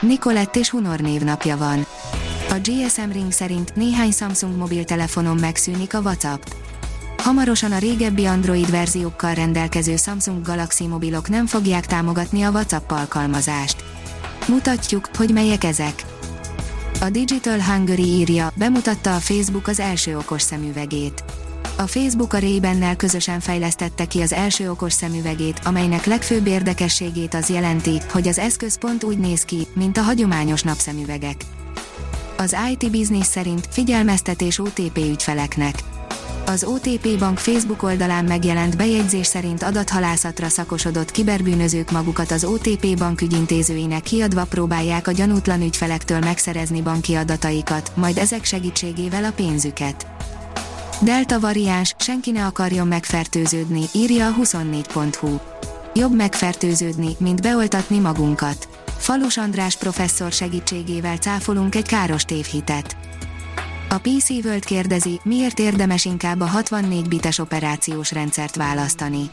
Nikolett és Hunor névnapja van. A GSM Ring szerint néhány Samsung mobiltelefonon megszűnik a WhatsApp. Hamarosan a régebbi Android verziókkal rendelkező Samsung Galaxy mobilok nem fogják támogatni a WhatsApp alkalmazást. Mutatjuk, hogy melyek ezek. A Digital Hungary írja, bemutatta a Facebook az első okos szemüvegét. A Facebook a ray közösen fejlesztette ki az első okos szemüvegét, amelynek legfőbb érdekességét az jelenti, hogy az eszköz pont úgy néz ki, mint a hagyományos napszemüvegek. Az IT Business szerint figyelmeztetés OTP ügyfeleknek. Az OTP Bank Facebook oldalán megjelent bejegyzés szerint adathalászatra szakosodott kiberbűnözők magukat az OTP Bank ügyintézőinek kiadva próbálják a gyanútlan ügyfelektől megszerezni banki adataikat, majd ezek segítségével a pénzüket. Delta variáns, senki ne akarjon megfertőződni, írja a 24.hu. Jobb megfertőződni, mint beoltatni magunkat. Falus András professzor segítségével cáfolunk egy káros tévhitet. A PC World kérdezi, miért érdemes inkább a 64 bites operációs rendszert választani.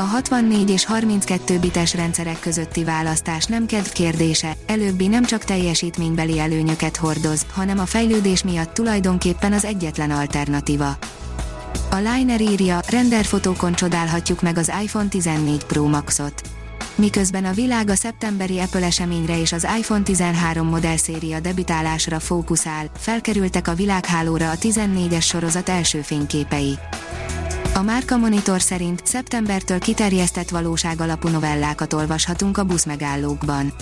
A 64 és 32 bites rendszerek közötti választás nem kedv kérdése, előbbi nem csak teljesítménybeli előnyöket hordoz, hanem a fejlődés miatt tulajdonképpen az egyetlen alternatíva. A Liner írja, renderfotókon csodálhatjuk meg az iPhone 14 Pro Maxot. Miközben a világ a szeptemberi Apple eseményre és az iPhone 13 modellszéria debütálásra fókuszál, felkerültek a világhálóra a 14-es sorozat első fényképei. A Márka Monitor szerint szeptembertől kiterjesztett valóság alapú novellákat olvashatunk a buszmegállókban.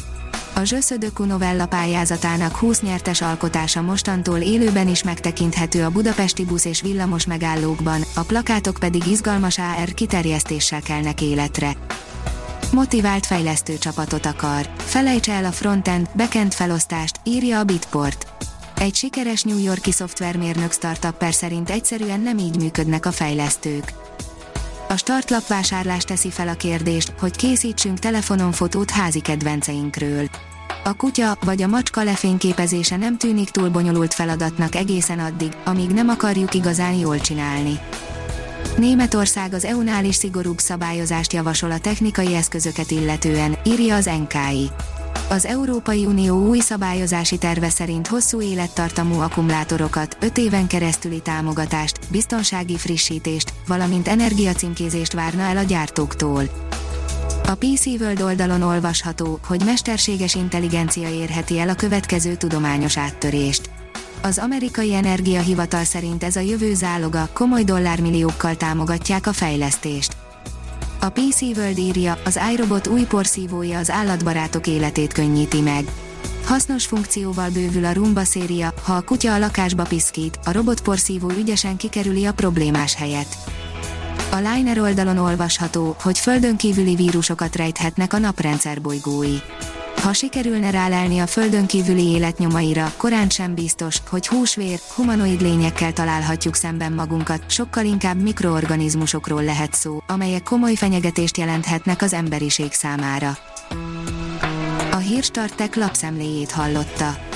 A Zsöszödökú novella pályázatának 20 nyertes alkotása mostantól élőben is megtekinthető a budapesti busz és villamos megállókban, a plakátok pedig izgalmas AR kiterjesztéssel kelnek életre. Motivált fejlesztő csapatot akar. Felejts el a frontend, backend felosztást, írja a Bitport. Egy sikeres New Yorki szoftvermérnök startupper szerint egyszerűen nem így működnek a fejlesztők. A startlap vásárlás teszi fel a kérdést, hogy készítsünk telefonon fotót házi kedvenceinkről. A kutya vagy a macska lefényképezése nem tűnik túl bonyolult feladatnak egészen addig, amíg nem akarjuk igazán jól csinálni. Németország az EU-nál is szigorúbb szabályozást javasol a technikai eszközöket illetően, írja az NKI. Az Európai Unió új szabályozási terve szerint hosszú élettartamú akkumulátorokat, 5 éven keresztüli támogatást, biztonsági frissítést, valamint energiacímkézést várna el a gyártóktól. A PC World oldalon olvasható, hogy mesterséges intelligencia érheti el a következő tudományos áttörést. Az amerikai energiahivatal szerint ez a jövő záloga, komoly dollármilliókkal támogatják a fejlesztést. A PC World írja, az iRobot új porszívója az állatbarátok életét könnyíti meg. Hasznos funkcióval bővül a Roomba széria, ha a kutya a lakásba piszkít, a robotporszívó ügyesen kikerüli a problémás helyet. A Liner oldalon olvasható, hogy földön kívüli vírusokat rejthetnek a naprendszer bolygói. Ha sikerülne rálelni a földön kívüli életnyomaira, korán sem biztos, hogy húsvér, humanoid lényekkel találhatjuk szemben magunkat, sokkal inkább mikroorganizmusokról lehet szó, amelyek komoly fenyegetést jelenthetnek az emberiség számára. A Hírstartek lapszemléjét hallotta.